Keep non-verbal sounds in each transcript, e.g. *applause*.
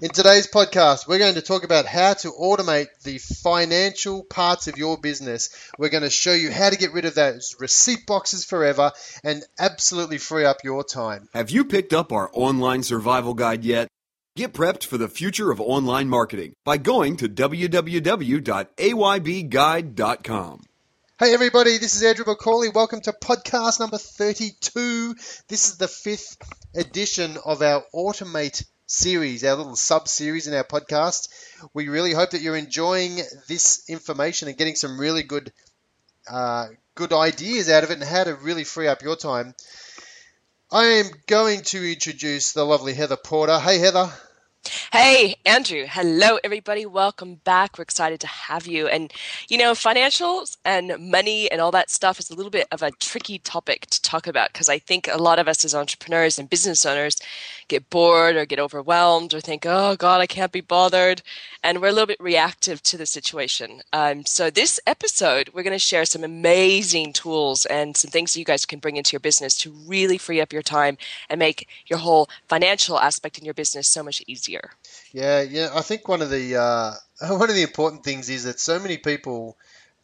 In today's podcast, we're going to talk about how to automate the financial parts of your business. We're going to show you how to get rid of those receipt boxes forever and absolutely free up your time. Have you picked up our online survival guide yet? Get prepped for the future of online marketing by going to www.aybguide.com. Hey everybody, this is Andrew McCauley. Welcome to podcast number 32. This is the fifth edition of our Automate series, our little sub series in our podcast. We really hope that you're enjoying this information and getting some really good, uh, good ideas out of it and how to really free up your time. I am going to introduce the lovely Heather Porter. Hey, Heather. Hey, Andrew. Hello, everybody. Welcome back. We're excited to have you. And, you know, financials and money and all that stuff is a little bit of a tricky topic to talk about because I think a lot of us as entrepreneurs and business owners get bored or get overwhelmed or think, oh, God, I can't be bothered. And we're a little bit reactive to the situation. Um, so, this episode, we're going to share some amazing tools and some things that you guys can bring into your business to really free up your time and make your whole financial aspect in your business so much easier. Yeah, yeah. I think one of the uh, *laughs* one of the important things is that so many people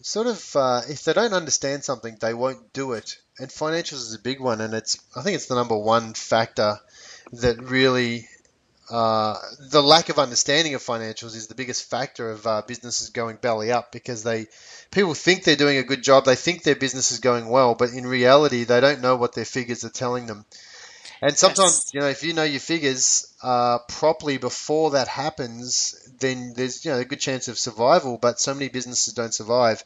sort of uh, if they don't understand something, they won't do it. And financials is a big one, and it's I think it's the number one factor that really uh, the lack of understanding of financials is the biggest factor of uh, businesses going belly up because they people think they're doing a good job, they think their business is going well, but in reality, they don't know what their figures are telling them. And sometimes, yes. you know, if you know your figures uh, properly before that happens, then there's you know a good chance of survival. But so many businesses don't survive.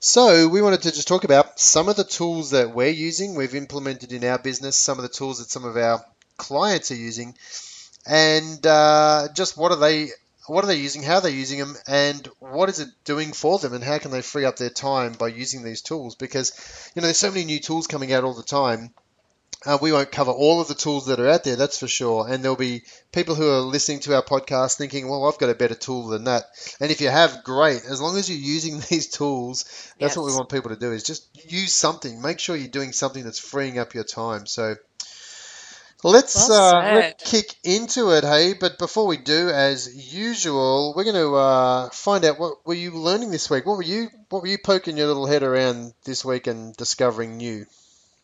So we wanted to just talk about some of the tools that we're using, we've implemented in our business, some of the tools that some of our clients are using, and uh, just what are they what are they using, how are they using them, and what is it doing for them, and how can they free up their time by using these tools? Because you know there's so many new tools coming out all the time. Uh, we won't cover all of the tools that are out there, that's for sure. And there'll be people who are listening to our podcast thinking, well, I've got a better tool than that. And if you have, great. As long as you're using *laughs* these tools, that's yes. what we want people to do is just use something. Make sure you're doing something that's freeing up your time. So Let's, well uh, let's kick into it, hey. But before we do, as usual, we're going to uh, find out what were you learning this week. What were you What were you poking your little head around this week and discovering new?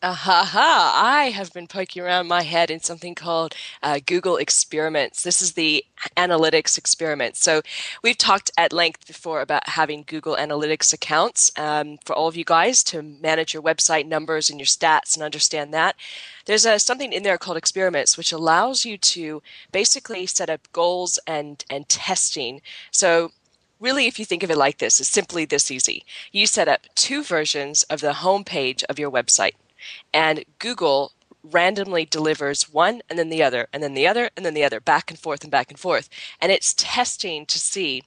Aha. I have been poking around my head in something called uh, Google Experiments. This is the analytics experiment. So, we've talked at length before about having Google Analytics accounts um, for all of you guys to manage your website numbers and your stats and understand that. There's a, something in there called Experiments, which allows you to basically set up goals and, and testing. So, really, if you think of it like this, it's simply this easy. You set up two versions of the home page of your website and Google randomly delivers one and then the other and then the other and then the other back and forth and back and forth. And it's testing to see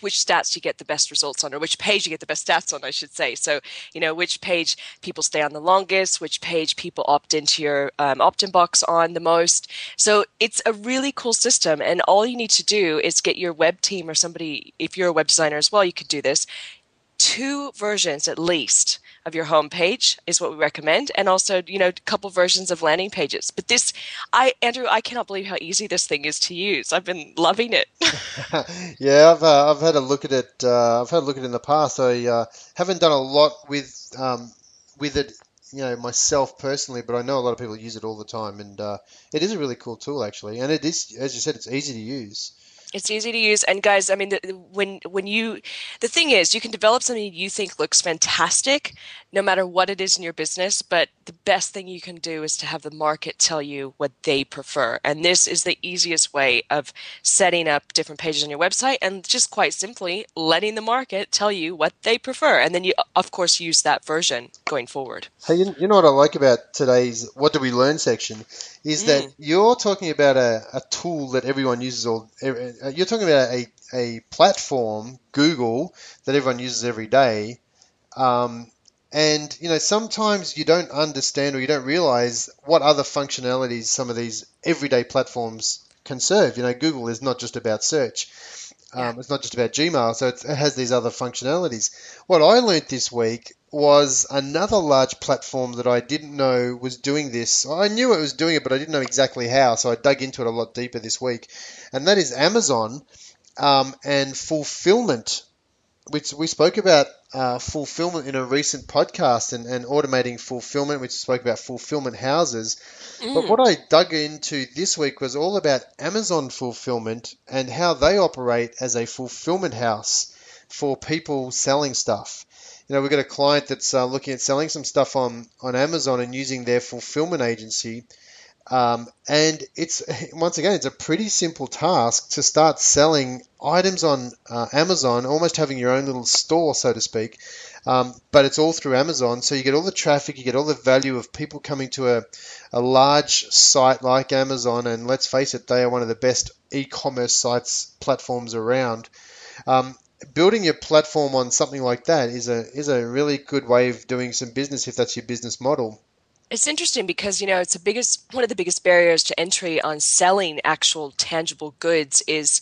which stats you get the best results on or which page you get the best stats on i should say. So you know which page people stay on the longest which page people opt into your um, opt-in box on the most. So it's a really cool system and all you need to do is get your web team or somebody if you're a web designer as well you could do this two versions at least of your home page is what we recommend and also you know a couple versions of landing pages. But this i andrew i cannot believe how easy this thing is to use. I've been loving it. *laughs* *laughs* Yeah i've uh, i've had a look at it uh, i've had a look at it in the past. I uh, haven't done a lot with um, with it you know myself personally but i know a lot of people use it all the time and uh, it is a really cool tool actually. And it is as you said it's easy to use it's easy to use, and guys, I mean, the, when when you, the thing is, you can develop something you think looks fantastic, no matter what it is in your business. But the best thing you can do is to have the market tell you what they prefer, and this is the easiest way of setting up different pages on your website, and just quite simply letting the market tell you what they prefer, and then you, of course, use that version going forward. Hey, you, you know what I like about today's "What Do We Learn" section is mm. that you're talking about a, a tool that everyone uses or uh, you're talking about a, a platform google that everyone uses every day. Um, and you know sometimes you don't understand or you don't realize what other functionalities some of these everyday platforms can serve. You know google is not just about search um, It's not just about Gmail, so it has these other functionalities. What I learned this week was another large platform that I didn't know was doing this. I knew it was doing it, but I didn't know exactly how, so I dug into it a lot deeper this week. And that is Amazon um, and fulfillment, which we spoke about uh, fulfillment in a recent podcast and, and automating fulfillment, which spoke about fulfillment houses. Mm. But what I dug into this week was all about Amazon fulfillment and how they operate as a fulfillment house for people selling stuff. You know, we've got a client that's uh, looking at selling some stuff on, on Amazon and using their fulfillment agency. Um, and it's *laughs* once again, it's a pretty simple task to start selling items on uh, Amazon, almost having your own little store, so to speak. Um, but it's all through Amazon, so you get all the traffic, you get all the value of people coming to a, a large site like Amazon, and let's face it, they are one of the best e-commerce sites platforms around. Um, building your platform on something like that is a is a really good way of doing some business if that's your business model. It's interesting because you know it's the biggest one of the biggest barriers to entry on selling actual tangible goods is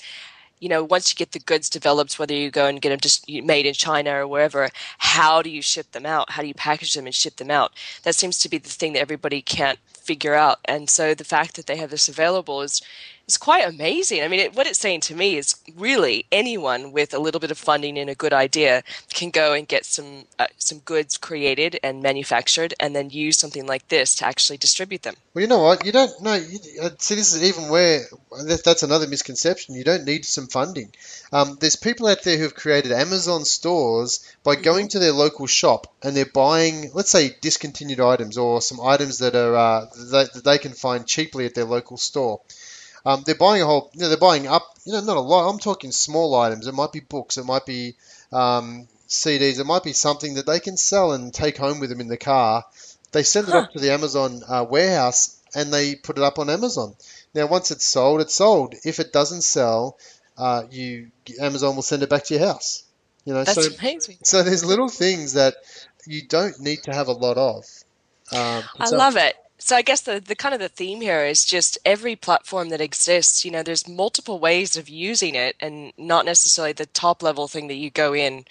you know, once you get the goods developed, whether you go and get them just made in China or wherever, how do you ship them out? How do you package them and ship them out? That seems to be the thing that everybody can't figure out. And so the fact that they have this available is is quite amazing. I mean, it, what it's saying to me is really anyone with a little bit of funding and a good idea can go and get some uh, some goods created and manufactured, and then use something like this to actually distribute them. Well, you know what? You don't know. Uh, see, this is even where that's another misconception. You don't need some funding. Um, there's people out there who have created Amazon stores by mm-hmm. going to their local shop and they're buying, let's say, discontinued items or some items that are uh, that, that they can find cheaply at their local store. Um, they're buying a whole, you know, they're buying up, you know, not a lot. I'm talking small items. It might be books. It might be um, CDs. It might be something that they can sell and take home with them in the car. They send it up to the Amazon uh, warehouse and they put it up on Amazon. Now, once it's sold, it's sold. If it doesn't sell, uh, you Amazon will send it back to your house. You know, That's so, amazing. So there's little things that you don't need to have a lot of. Um, I love it so I guess the, the kind of the theme here is just every platform that exists, you know, there's multiple ways of using it and not necessarily the top level thing that you go in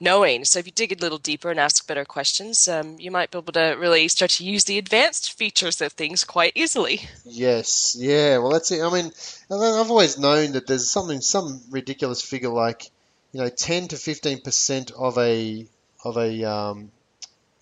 knowing. So if you dig a little deeper and ask better questions, um, you might be able to really start to use the advanced features of things quite easily. Yes, yeah. Well, that's it. I mean, I've always known that there's something, some ridiculous figure like, you know, 10 to 15 percent of a of a um,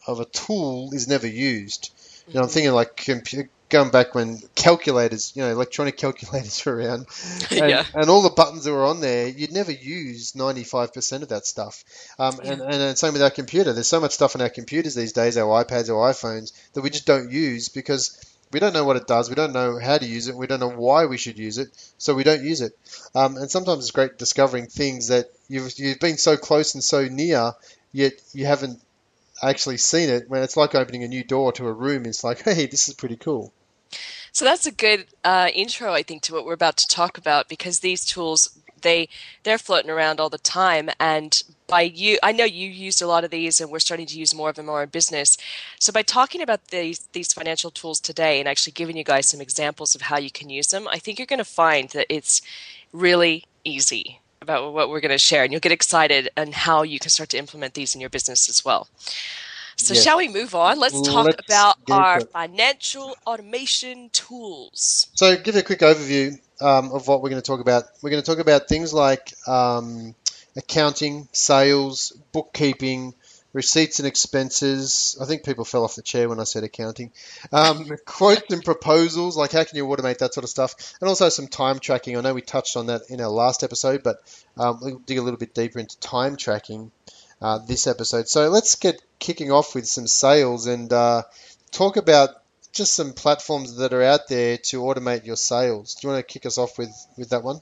of a tool is never used. You know, I'm thinking like computer, going back when calculators, you know, electronic calculators *laughs* were around, *laughs* and, yeah. and all the buttons that were on there, you'd never use 95% of that stuff. Um, yeah. and, and same with our computer. There's so much stuff on our computers these days, our iPads, our iPhones, that we just don't use because we don't know what it does. We don't know how to use it. We don't know why we should use it, so we don't use it. Um, and sometimes it's great discovering things that you've you've been so close and so near, yet you haven't actually seen it when it's like opening a new door to a room. It's like, *laughs* hey, this is pretty cool. So that's a good uh, intro, I think, to what we're about to talk about because these tools they they're floating around all the time, and by you, I know you used a lot of these, and we're starting to use more of them in our business. So by talking about these these financial tools today and actually giving you guys some examples of how you can use them, I think you're going to find that it's really easy about what we're going to share, and you'll get excited and how you can start to implement these in your business as well. So, yes. shall we move on? Let's talk Let's about our financial automation tools. So, give you a quick overview um, of what we're going to talk about. We're going to talk about things like um, accounting, sales, bookkeeping, receipts and expenses. I think people fell off the chair when I said accounting. Um, quotes and proposals, like how can you automate that sort of stuff, and also some time tracking. I know we touched on that in our last episode, but um, we'll dig a little bit deeper into time tracking uh, this episode. So let's get kicking off with some sales and uh, talk about just some platforms that are out there to automate your sales. Do you want to kick us off with, with that one?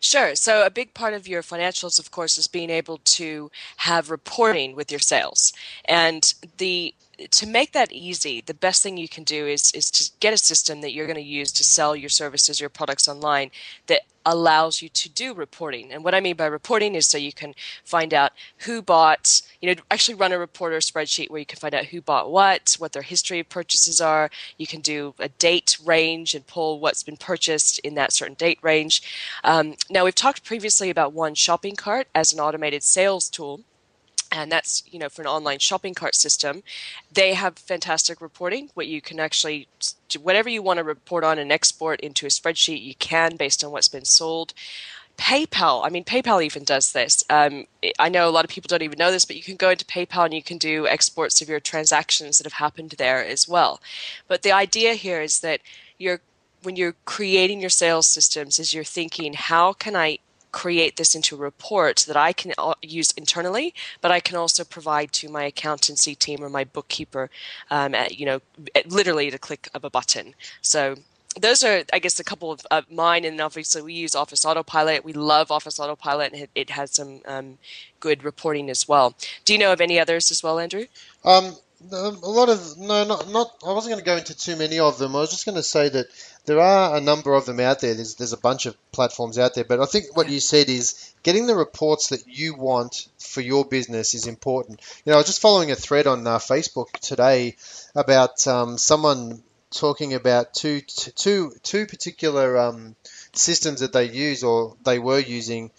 Sure. So, a big part of your financials, of course, is being able to have reporting with your sales. And the to make that easy, the best thing you can do is is to get a system that you're going to use to sell your services, your products online that allows you to do reporting. And what I mean by reporting is so you can find out who bought, you know, actually run a reporter spreadsheet where you can find out who bought what, what their history of purchases are. You can do a date range and pull what's been purchased in that certain date range. Um, now, we've talked previously about one shopping cart as an automated sales tool and that's you know for an online shopping cart system they have fantastic reporting what you can actually whatever you want to report on and export into a spreadsheet you can based on what's been sold PayPal, I mean, PayPal even does this. Um, I know a lot of people don't even know this, but you can go into PayPal and you can do exports of your transactions that have happened there as well. But the idea here is that you're when you're creating your sales systems, is you're thinking, how can I create this into a report that I can uh, use internally, but I can also provide to my accountancy team or my bookkeeper, um, at, you know, at literally a click of a button. So those are, I guess, a couple of uh, mine. And obviously, we use Office Autopilot. We love Office Autopilot, and it, it has some um, good reporting as well. Do you know of any others as well, Andrew? Um, a lot of no, not not. I wasn't going to go into too many of them. I was just going to say that there are a number of them out there. There's there's a bunch of platforms out there, but I think what you said is getting the reports that you want for your business is important. You know, I was just following a thread on uh, Facebook today about um, someone talking about two two two particular um, systems that they use or they were using.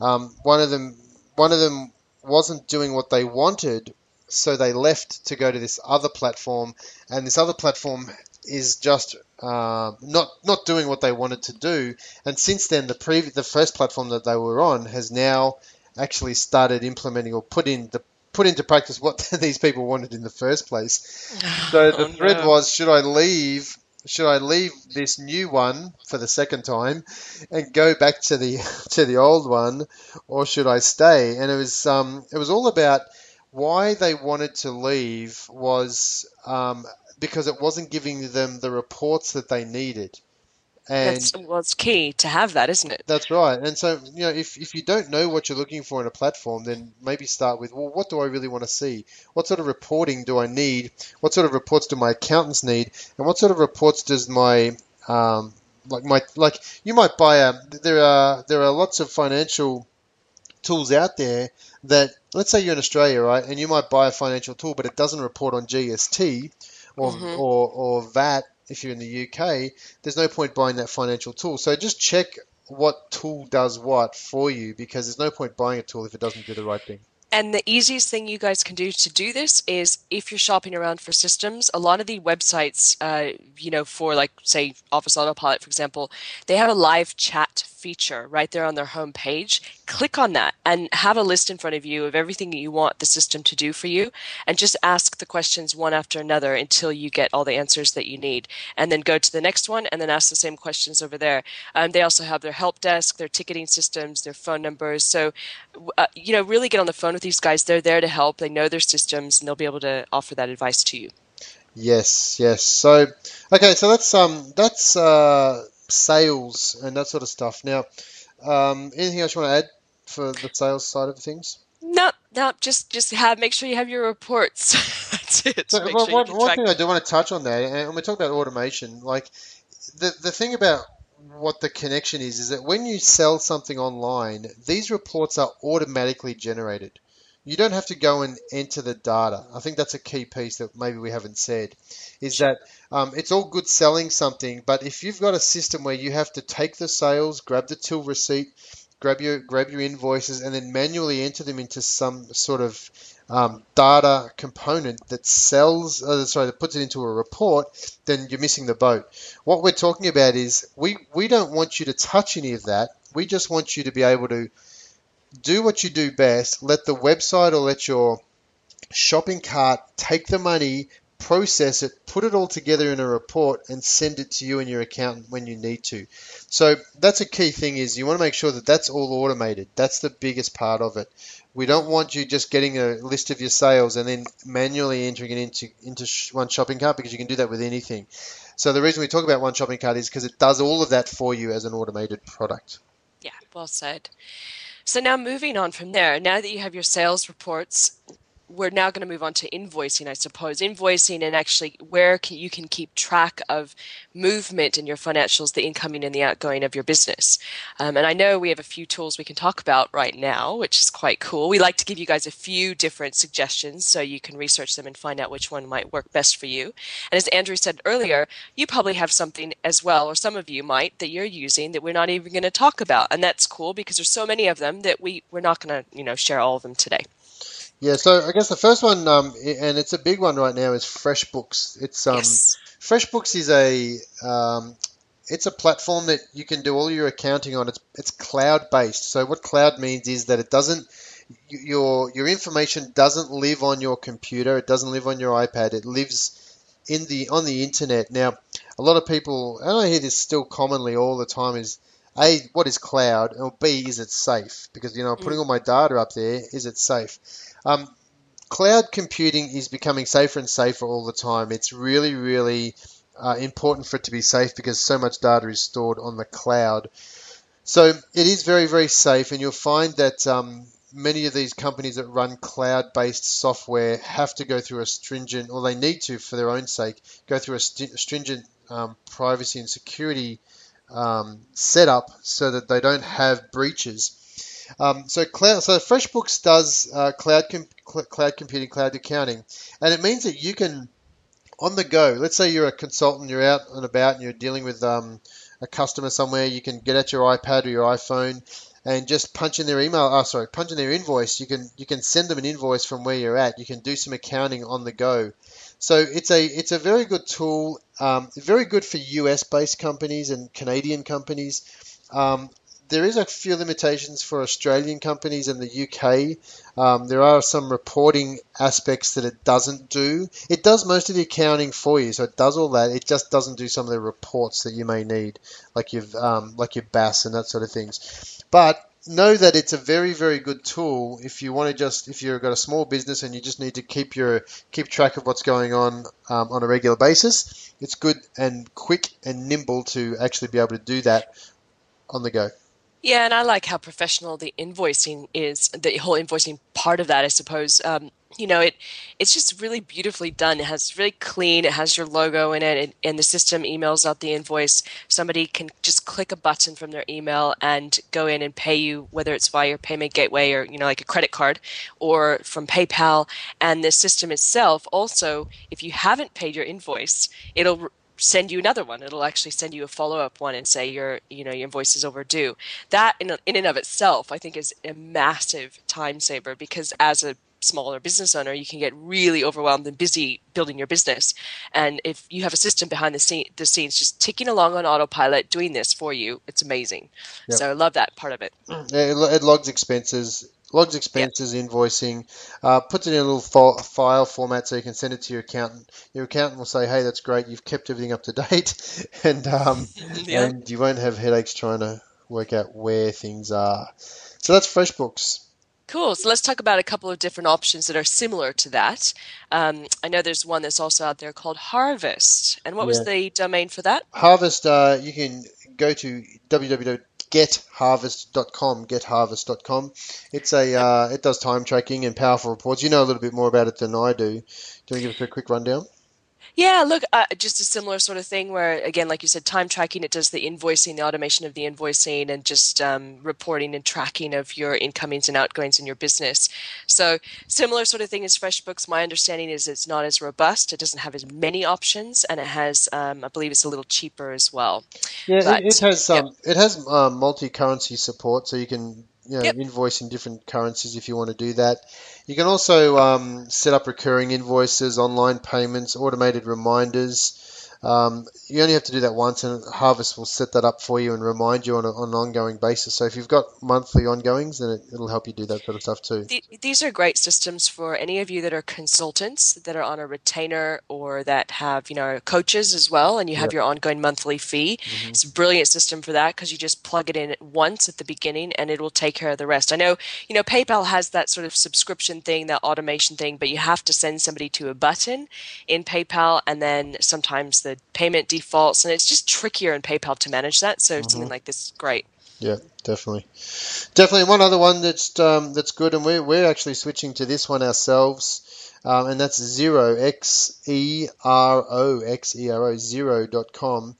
Um, one of them one of them wasn't doing what they wanted so they left to go to this other platform, and this other platform is just uh, not not doing what they wanted to do. And since then, the pre- the first platform that they were on has now actually started implementing or put in the put into practice what *laughs* these people wanted in the first place. *sighs* So the oh, thread no. was: should I leave? Should I leave this new one for the second time and go back to the *laughs* to the old one, or should I stay? And it was um, it was all about why they wanted to leave was um, because it wasn't giving them the reports that they needed. And that's, well, it's key to have that, isn't it? That's right. And so, you know, if, if you don't know what you're looking for in a platform, then maybe start with, well, what do I really want to see? What sort of reporting do I need? What sort of reports do my accountants need? And what sort of reports does my um, like my like you might buy a there are there are lots of financial tools out there that let's say you're in Australia, right, and you might buy a financial tool, but it doesn't report on GST or mm-hmm. or, or VAT if you're in the UK. There's no point buying that financial tool. So just check what tool does what for you because there's no point buying a tool if it doesn't do the right thing. And the easiest thing you guys can do to do this is if you're shopping around for systems, a lot of the websites, uh, you know, for like, say, Office Autopilot, for example, they have a live chat feature right there on their home page. Click on that and have a list in front of you of everything that you want the system to do for you and just ask the questions one after another until you get all the answers that you need. And then go to the next one and then ask the same questions over there. Um, they also have their help desk, their ticketing systems, their phone numbers. So, uh, you know, really get on the phone with these guys. They're there to help. They know their systems and they'll be able to offer that advice to you. Yes, yes. So, okay, so that's um, that's uh, sales and that sort of stuff. Now, um, anything else you want to add for the sales side of things? No, no, just just have make sure you have your reports. *laughs* That's it. So, well, sure one, one thing I do want to touch on that, and we talk about automation, like the the thing about what the connection is, is that when you sell something online, these reports are automatically generated. You don't have to go and enter the data. I think that's a key piece that maybe we haven't said is that um, it's all good selling something, but if you've got a system where you have to take the sales, grab the till receipt, grab your grab your invoices, and then manually enter them into some sort of um, data component that sells, uh, sorry, that puts it into a report, then you're missing the boat. What we're talking about is we we don't want you to touch any of that. We just want you to be able to do what you do best. Let the website or let your shopping cart take the money, process it, put it all together in a report, and send it to you and your accountant when you need to. So that's a key thing is you want to make sure that that's all automated. That's the biggest part of it. We don't want you just getting a list of your sales and then manually entering it into into one shopping cart because you can do that with anything. So the reason we talk about one shopping cart is because it does all of that for you as an automated product. Yeah, well said. So now moving on from there, now that you have your sales reports, we're now going to move on to invoicing, I suppose. Invoicing and actually where can, you can keep track of movement in your financials, the incoming and the outgoing of your business. Um, and I know we have a few tools we can talk about right now, which is quite cool. We like to give you guys a few different suggestions so you can research them and find out which one might work best for you. And as Andrew said earlier, you probably have something as well, or some of you might, that you're using that we're not even going to talk about. And that's cool because there's so many of them that we, we're not going to, you know, share all of them today. Yeah, so I guess the first one, um, and it's a big one right now, is FreshBooks. It's um, yes. FreshBooks is a um, it's a platform that you can do all your accounting on. It's it's cloud based. So what cloud means is that it doesn't your your information doesn't live on your computer. It doesn't live on your iPad. It lives in the on the internet. Now, a lot of people, and I hear this still commonly all the time, is a what is cloud, or b is it safe? Because you know, putting all my data up there, is it safe? Um, cloud computing is becoming safer and safer all the time. It's really, really uh, important for it to be safe because so much data is stored on the cloud. So it is very, very safe, and you'll find that um, many of these companies that run cloud-based software have to go through a stringent, or they need to, for their own sake, go through a st- stringent um, privacy and security um, setup so that they don't have breaches. Um, so cloud, so FreshBooks does uh, cloud com- cloud computing, cloud accounting, and it means that you can on the go. Let's say you're a consultant, you're out and about, and you're dealing with um, a customer somewhere. You can get at your iPad or your iPhone and just punch in their email. Oh, sorry, punch in their invoice. You can you can send them an invoice from where you're at. You can do some accounting on the go. So it's a it's a very good tool. Um, very good for US based companies and Canadian companies. Um, there is a few limitations for Australian companies in the UK. Um, there are some reporting aspects that it doesn't do. It does most of the accounting for you, so it does all that. It just doesn't do some of the reports that you may need, like your um, like your BAS and that sort of things. But know that it's a very very good tool if you want to just if you've got a small business and you just need to keep your keep track of what's going on um, on a regular basis. It's good and quick and nimble to actually be able to do that on the go. Yeah, and I like how professional the invoicing is. The whole invoicing part of that, I suppose. Um, you know, it it's just really beautifully done. It has really clean. It has your logo in it, and, and the system emails out the invoice. Somebody can just click a button from their email and go in and pay you, whether it's via your payment gateway or you know, like a credit card, or from PayPal. And the system itself also, if you haven't paid your invoice, it'll send you another one. It'll actually send you a follow up one and say your you know your invoice is overdue. That in in and of itself, I think, is a massive time saver because as a smaller business owner, you can get really overwhelmed and busy building your business. And if you have a system behind the, scene, the scenes just ticking along on autopilot doing this for you, it's amazing. Yep. So I love that part of it. Mm. Yeah, it logs expenses logs expenses, yep. invoicing, uh, puts it in a little fo- file format so you can send it to your accountant. Your accountant will say, "Hey, that's great. You've kept everything up to date, *laughs* and um, *laughs* and you won't have headaches trying to work out where things are." So that's FreshBooks. Cool. So let's talk about a couple of different options that are similar to that. Um, I know there's one that's also out there called Harvest. And what yeah. was the domain for that? Harvest, uh, you can go to www getharvest.com, getharvest.com. It's a uh, it does time tracking and powerful reports. You know a little bit more about it than I do. Do you want to give a quick rundown? Yeah, look, uh, just a similar sort of thing where, again, like you said, time tracking, it does the invoicing, the automation of the invoicing, and just um, reporting and tracking of your incomings and outgoings in your business. So, similar sort of thing as FreshBooks. My understanding is it's not as robust, it doesn't have as many options, and it has, um, I believe, it's a little cheaper as well. Yeah, but, it, it, has yeah. it has um, multi currency support, so you can you know, yep. invoice in different currencies if you want to do that. You can also um, set up recurring invoices, online payments, automated reminders. Um, you only have to do that once, and Harvest will set that up for you and remind you on, a, on an ongoing basis. So if you've got monthly ongoings, then it, will help you do that sort of stuff too. these are great systems for any of you that are consultants that are on a retainer or that have you know coaches as well, and you have yep. your ongoing monthly fee. Mm-hmm. It's a brilliant system for that because you just plug it in once at the beginning, and it will take care of the rest. I know you know PayPal has that sort of subscription thing, that automation thing, but you have to send somebody to a button in PayPal, and then sometimes the payment defaults, and it's just trickier in PayPal to manage that. So mm-hmm. something like this is great. Yeah, definitely, definitely. One other one that's um, that's good, and we're we're actually switching to this one ourselves, um, and that's Xero X E R O X E R O Xero dot com.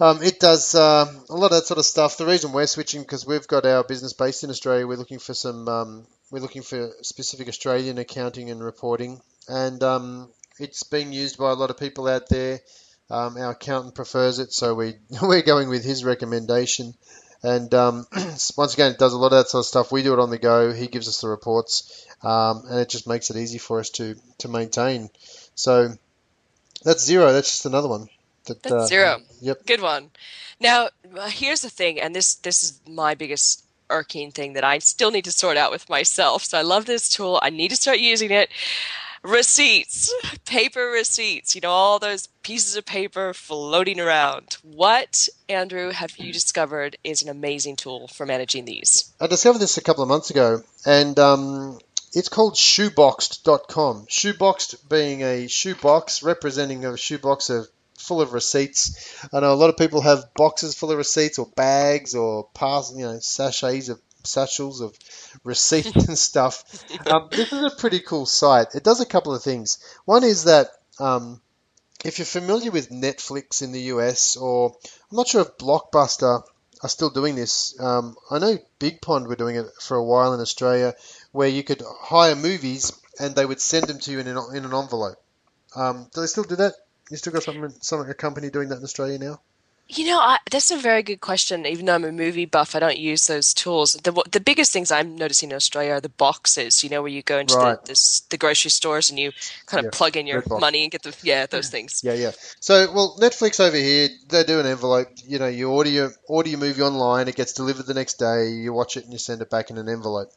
Um, it does uh, a lot of that sort of stuff. The reason we're switching because we've got our business based in Australia. We're looking for some. Um, we're looking for specific Australian accounting and reporting, and um, it's being used by a lot of people out there. Um, our accountant prefers it, so we *laughs* we're going with his recommendation. And um, *clears throat* once again, it does a lot of that sort of stuff. We do it on the go. He gives us the reports, um, and it just makes it easy for us to to maintain. So that's Xero. That's just another one. That, that's uh, Xero. Yep. Good one. Now, here's the thing, and this this is my biggest irking thing that I still need to sort out with myself. So I love this tool. I need to start using it receipts, paper receipts, you know, all those pieces of paper floating around. What, Andrew, have you discovered is an amazing tool for managing these? I discovered this a couple of months ago, and um, it's called shoeboxed.com. Shoeboxed being a shoebox representing a shoebox of full of receipts. I know a lot of people have boxes full of receipts or bags or parcels, you know, sachets of satchels of receipts *laughs* and stuff. Um, this is a pretty cool site. It does a couple of things. One is that um, if you're familiar with Netflix in the US, or I'm not sure if Blockbuster are still doing this. Um, I know BigPond were doing it for a while in Australia, where you could hire movies and they would send them to you in an, in an envelope. Um, do they still do that? You still got some, some a company doing that in Australia now? You know, I, that's a very good question. Even though I'm a movie buff, I don't use those tools. The, the biggest things I'm noticing in Australia are the boxes. You know, where you go into right. the, this, the grocery stores and you kind of yeah. plug in your money and get the yeah those things. Yeah, yeah. So, well, Netflix over here, they do an envelope. You know, you order your order your movie online, it gets delivered the next day. You watch it and you send it back in an envelope.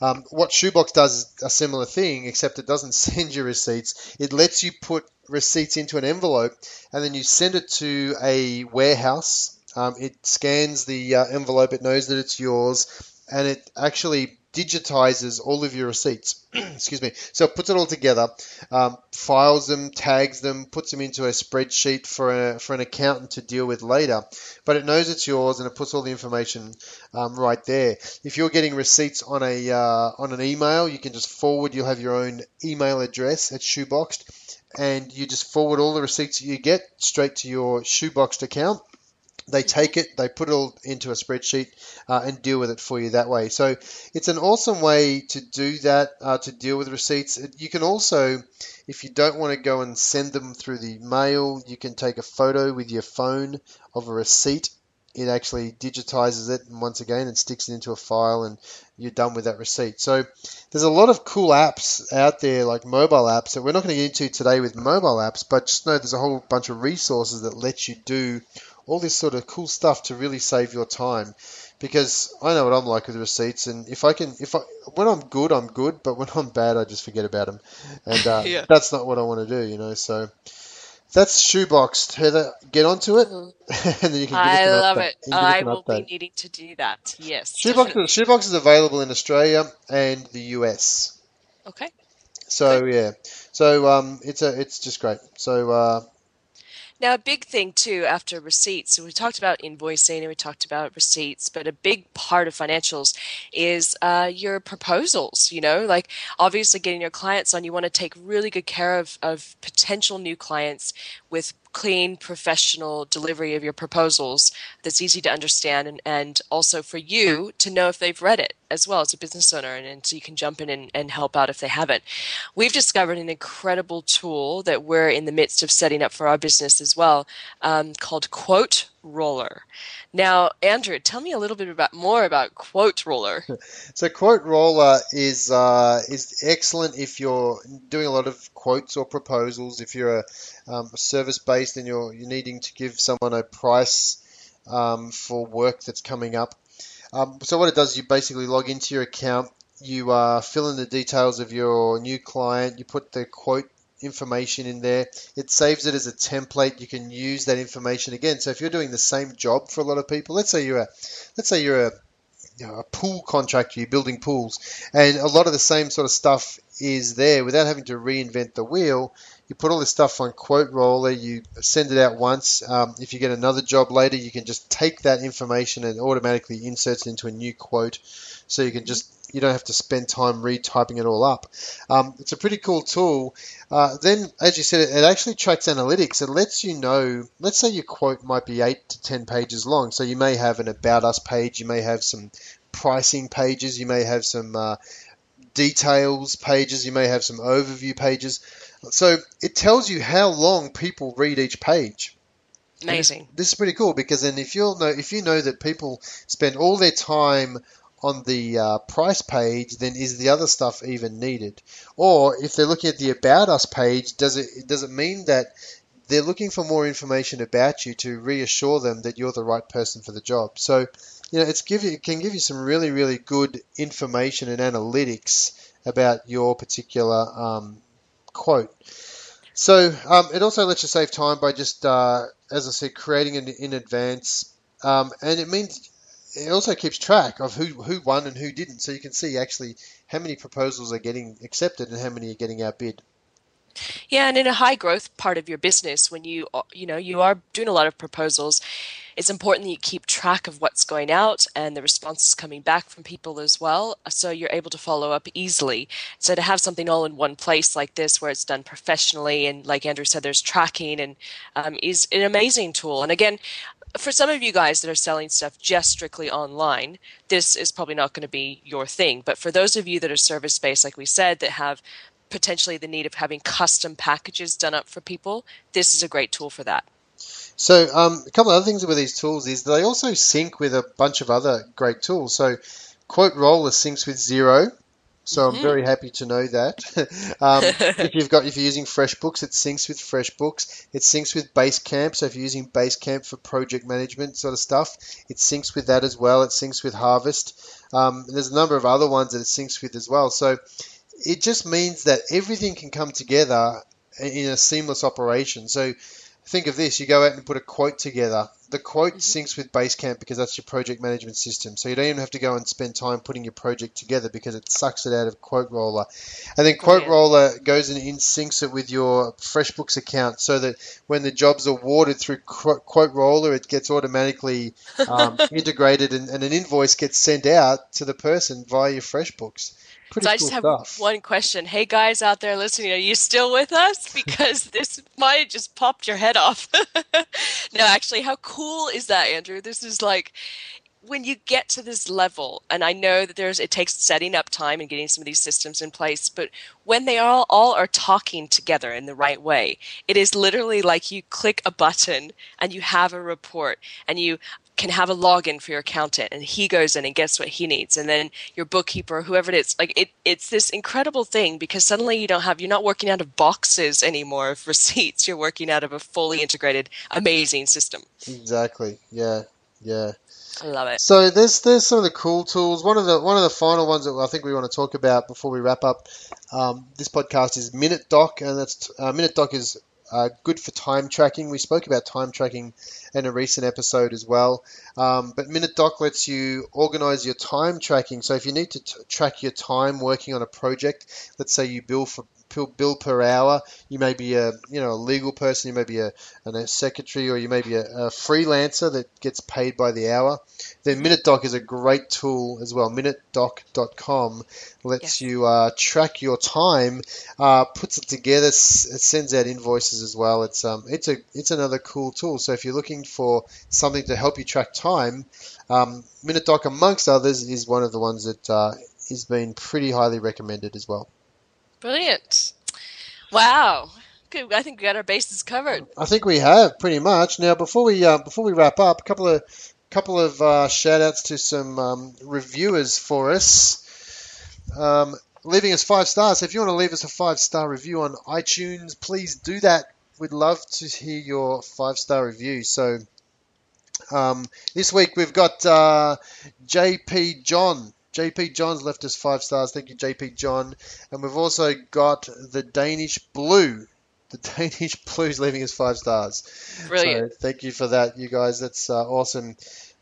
Um, what Shoebox does is a similar thing, except it doesn't *laughs* send you receipts. It lets you put receipts into an envelope, and then you send it to a warehouse. Um, it scans the uh, envelope, it knows that it's yours, and it actually digitizes all of your receipts. *clears throat* Excuse me. So it puts it all together, um, files them, tags them, puts them into a spreadsheet for a, for an accountant to deal with later. But it knows it's yours and it puts all the information um, right there. If you're getting receipts on a uh, on an email, you can just forward. You'll have your own email address at Shoeboxed and you just forward all the receipts that you get straight to your shoeboxed account. They take it, they put it all into a spreadsheet uh, and deal with it for you that way. So it's an awesome way to do that, uh, to deal with receipts. You can also, if you don't want to go and send them through the mail, you can take a photo with your phone of a receipt it actually digitizes it and once again and sticks it into a file and you're done with that receipt. So there's a lot of cool apps out there like mobile apps that we're not going to get into today with mobile apps, but just know there's a whole bunch of resources that let you do all this sort of cool stuff to really save your time because I know what I'm like with receipts and if I can if I when I'm good I'm good but when I'm bad I just forget about them and uh, *laughs* yeah. that's not what I want to do you know so that's shoeboxed. Heather, get onto it, mm-hmm. *laughs* and then you can. Get it. I love it. I will be needing to do that. Yes. Shoebox, shoebox is available in Australia and the US. Okay. So yeah, so um, it's a it's just great. So uh, now, a big thing too after receipts, so we talked about invoicing and we talked about receipts, but a big part of financials is uh, your proposals. You know, like obviously getting your clients on, you want to take really good care of, of potential new clients with clean, professional delivery of your proposals that's easy to understand and, and also for you to know if they've read it as well as a business owner and, and so you can jump in and, and help out if they haven't. We've discovered an incredible tool that we're in the midst of setting up for our business as well um, called Quote Roller. Now, Andrew, tell me a little bit about more about Quote Roller. *laughs* so, Quote Roller is uh, is excellent if you're doing a lot of quotes or proposals. If you're a, um, service based and you're you're needing to give someone a price um, for work that's coming up. Um, so, what it does, is you basically log into your account. You uh, fill in the details of your new client. You put the quote information in there. It saves it as a template. You can use that information again. So if you're doing the same job for a lot of people, let's say you're a, let's say you're a you know, a pool contractor, you're building pools, and a lot of the same sort of stuff is there without having to reinvent the wheel. You put all this stuff on Quote Roller, you send it out once. Um, if you get another job later, you can just take that information and automatically insert it into a new quote. So you can just you don't have to spend time retyping it all up. Um, it's a pretty cool tool. Uh, then, as you said, it actually tracks analytics. It lets you know, let's say your quote might be 8 to 10 pages long. So you may have an About Us page, you may have some pricing pages, you may have some uh, details pages, you may have some overview pages. So it tells you how long people read each page. Amazing. This, this is pretty cool because then if you know if you know that people spend all their time on the uh, price page, then is the other stuff even needed? Or if they're looking at the about us page, does it does it mean that they're looking for more information about you to reassure them that you're the right person for the job? So, you know, it's give you, it can give you some really really good information and analytics about your particular um, quote. So um, it also lets you save time by just, uh, as I said, creating it in advance, um, and it means it also keeps track of who who won and who didn't, so you can see actually how many proposals are getting accepted and how many are getting outbid. Yeah, and in a high growth part of your business, when you you know you are doing a lot of proposals, it's important that you keep track of what's going out and the responses coming back from people as well, so you're able to follow up easily. So to have something all in one place like this, where it's done professionally and like Andrew said, there's tracking and um, is an amazing tool. And again, for some of you guys that are selling stuff just strictly online, this is probably not going to be your thing. But for those of you that are service based, like we said, that have potentially the need of having custom packages done up for people, this is a great tool for that. So um, a couple of other things with these tools is they also sync with a bunch of other great tools. So Quote Roller syncs with Xero, so mm-hmm. I'm very happy to know that. *laughs* um, *laughs* if you've got if you're using FreshBooks, it syncs with FreshBooks. It syncs with Basecamp. So if you're using Basecamp for project management sort of stuff, it syncs with that as well. It syncs with Harvest. Um, there's a number of other ones that it syncs with as well. So it just means that everything can come together in a seamless operation. So think of this: you go out and put a quote together the quote syncs with Basecamp because that's your project management system. So you don't even have to go and spend time putting your project together because it sucks it out of Quote Roller. And then Quote Roller goes and in syncs it with your FreshBooks account so that when the job's awarded through Quote Roller, it gets automatically um, *laughs* integrated and, and, an invoice gets sent out to the person via your FreshBooks. Pretty so I just cool have stuff. one question. Hey guys out there listening, are you still with us? *laughs* Because this might have just popped your head off. *laughs* no, actually, how cool is that, Andrew? This is like when you get to this level, and I know that there's it takes setting up time and getting some of these systems in place, but when they all all are talking together in the right way, it is literally like you click a button and you have a report, and you can have a login for your accountant and he goes in and gets what he needs and then your bookkeeper whoever it is like it, it's this incredible thing because suddenly you don't have you're not working out of boxes anymore of *laughs* receipts you're working out of a fully integrated amazing system exactly yeah yeah I love it. So there's there's some of the cool tools. One of the one of the final ones that I think we want to talk about before we wrap up um, this podcast is MinuteDock, and that's uh, MinuteDock is uh, good for time tracking. We spoke about time tracking in a recent episode as well. Um, but MinuteDock lets you organize your time tracking. So if you need to t- track your time working on a project, let's say you bill for bill per hour. You may be a you know a legal person, you may be a, a secretary, or you may be a, a, freelancer that gets paid by the hour. Then MinuteDock is a great tool as well. MinuteDock.com lets yes. you uh, track your time, uh, puts it together, it sends out invoices as well. It's um it's a it's another cool tool. So if you're looking for something to help you track time, um, MinuteDock amongst others is one of the ones that uh, has been pretty highly recommended as well. Brilliant. Wow. Good. I think we got our bases covered. I think we have pretty much. Now, before we uh, before we wrap up, a couple of couple of uh, shout outs to some um, reviewers for us. Um, leaving us five stars. if you want to leave us a five star review on iTunes, please do that. We'd love to hear your five star review. So um, this week we've got uh, JP John. JP John's left us five stars. Thank you, JP John. And we've also got the Danish Blue. The *laughs* Danish Blue's leaving us five stars. Brilliant. So thank you for that, you guys. That's uh, awesome.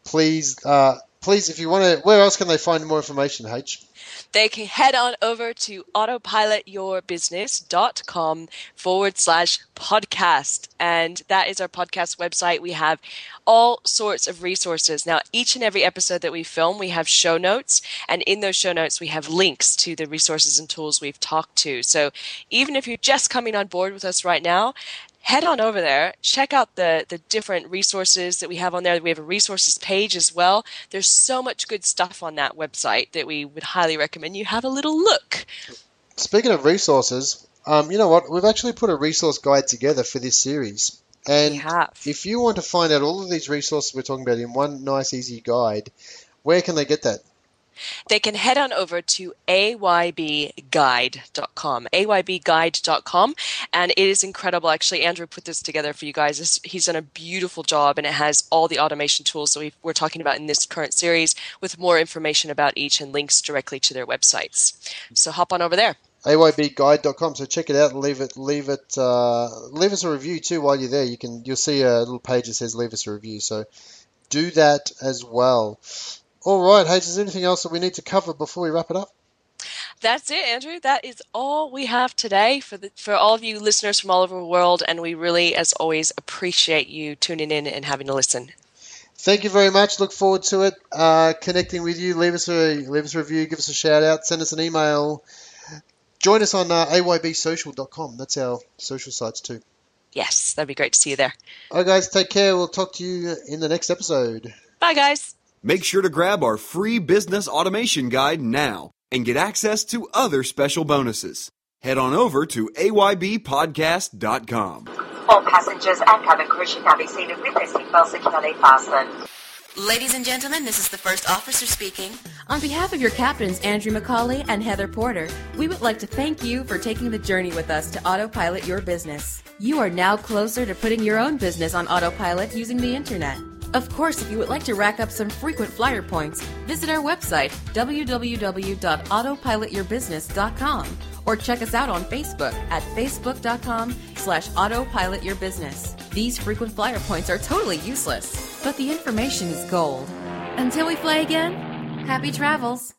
Please uh, please, if you want to, where else can they find more information, H? They can head on over to autopilotyourbusiness.com forward slash podcast. And that is our podcast website. We have all sorts of resources. Now, each and every episode that we film, we have show notes. And in those show notes, we have links to the resources and tools we've talked to. So even if you're just coming on board with us right now, head on over there, check out the, the different resources that we have on there. We have a resources page as well. There's so much good stuff on that website that we would highly recommend you have a little look. Speaking of resources, um, you know what? We've actually put a resource guide together for this series. And if you want to find out all of these resources we're talking about in one nice, easy guide, where can they get that? They can head on over to aybguide.com, aybguide.com, and it is incredible. Actually, Andrew put this together for you guys. He's done a beautiful job, and it has all the automation tools that we are talking about in this current series with more information about each and links directly to their websites. So hop on over there aybguide.com. So check it out and leave it, leave it, uh, leave us a review too while you're there. You can, you'll see a little page that says leave us a review. So do that as well. All right, Hayes, is there anything else that we need to cover before we wrap it up? That's it, Andrew. That is all we have today for the, for all of you listeners from all over the world, and we really, as always, appreciate you tuning in and having a listen. Thank you very much. Look forward to it. Uh, connecting with you. Leave us a leave us a review. Give us a shout out. Send us an email. Join us on uh, aybsocial.com. That's our social sites too. Yes, that'd be great to see you there. All right, guys. Take care. We'll talk to you in the next episode. Bye, guys. Make sure to grab our free business automation guide now and get access to other special bonuses. Head on over to aybpodcast.com. All passengers and cabin crew should now be seated with their seatbelts securely fastened. Ladies and gentlemen, this is the first officer speaking. On behalf of your captains, Andrew McCauley and Heather Porter, we would like to thank you for taking the journey with us to autopilot your business. You are now closer to putting your own business on autopilot using the internet. Of course, if you would like to rack up some frequent flyer points, visit our website, www.autopilotyourbusiness.com, or check us out on Facebook at facebook.com slash autopilotyourbusiness. These frequent flyer points are totally useless, but the information is gold. Until we fly again, happy travels.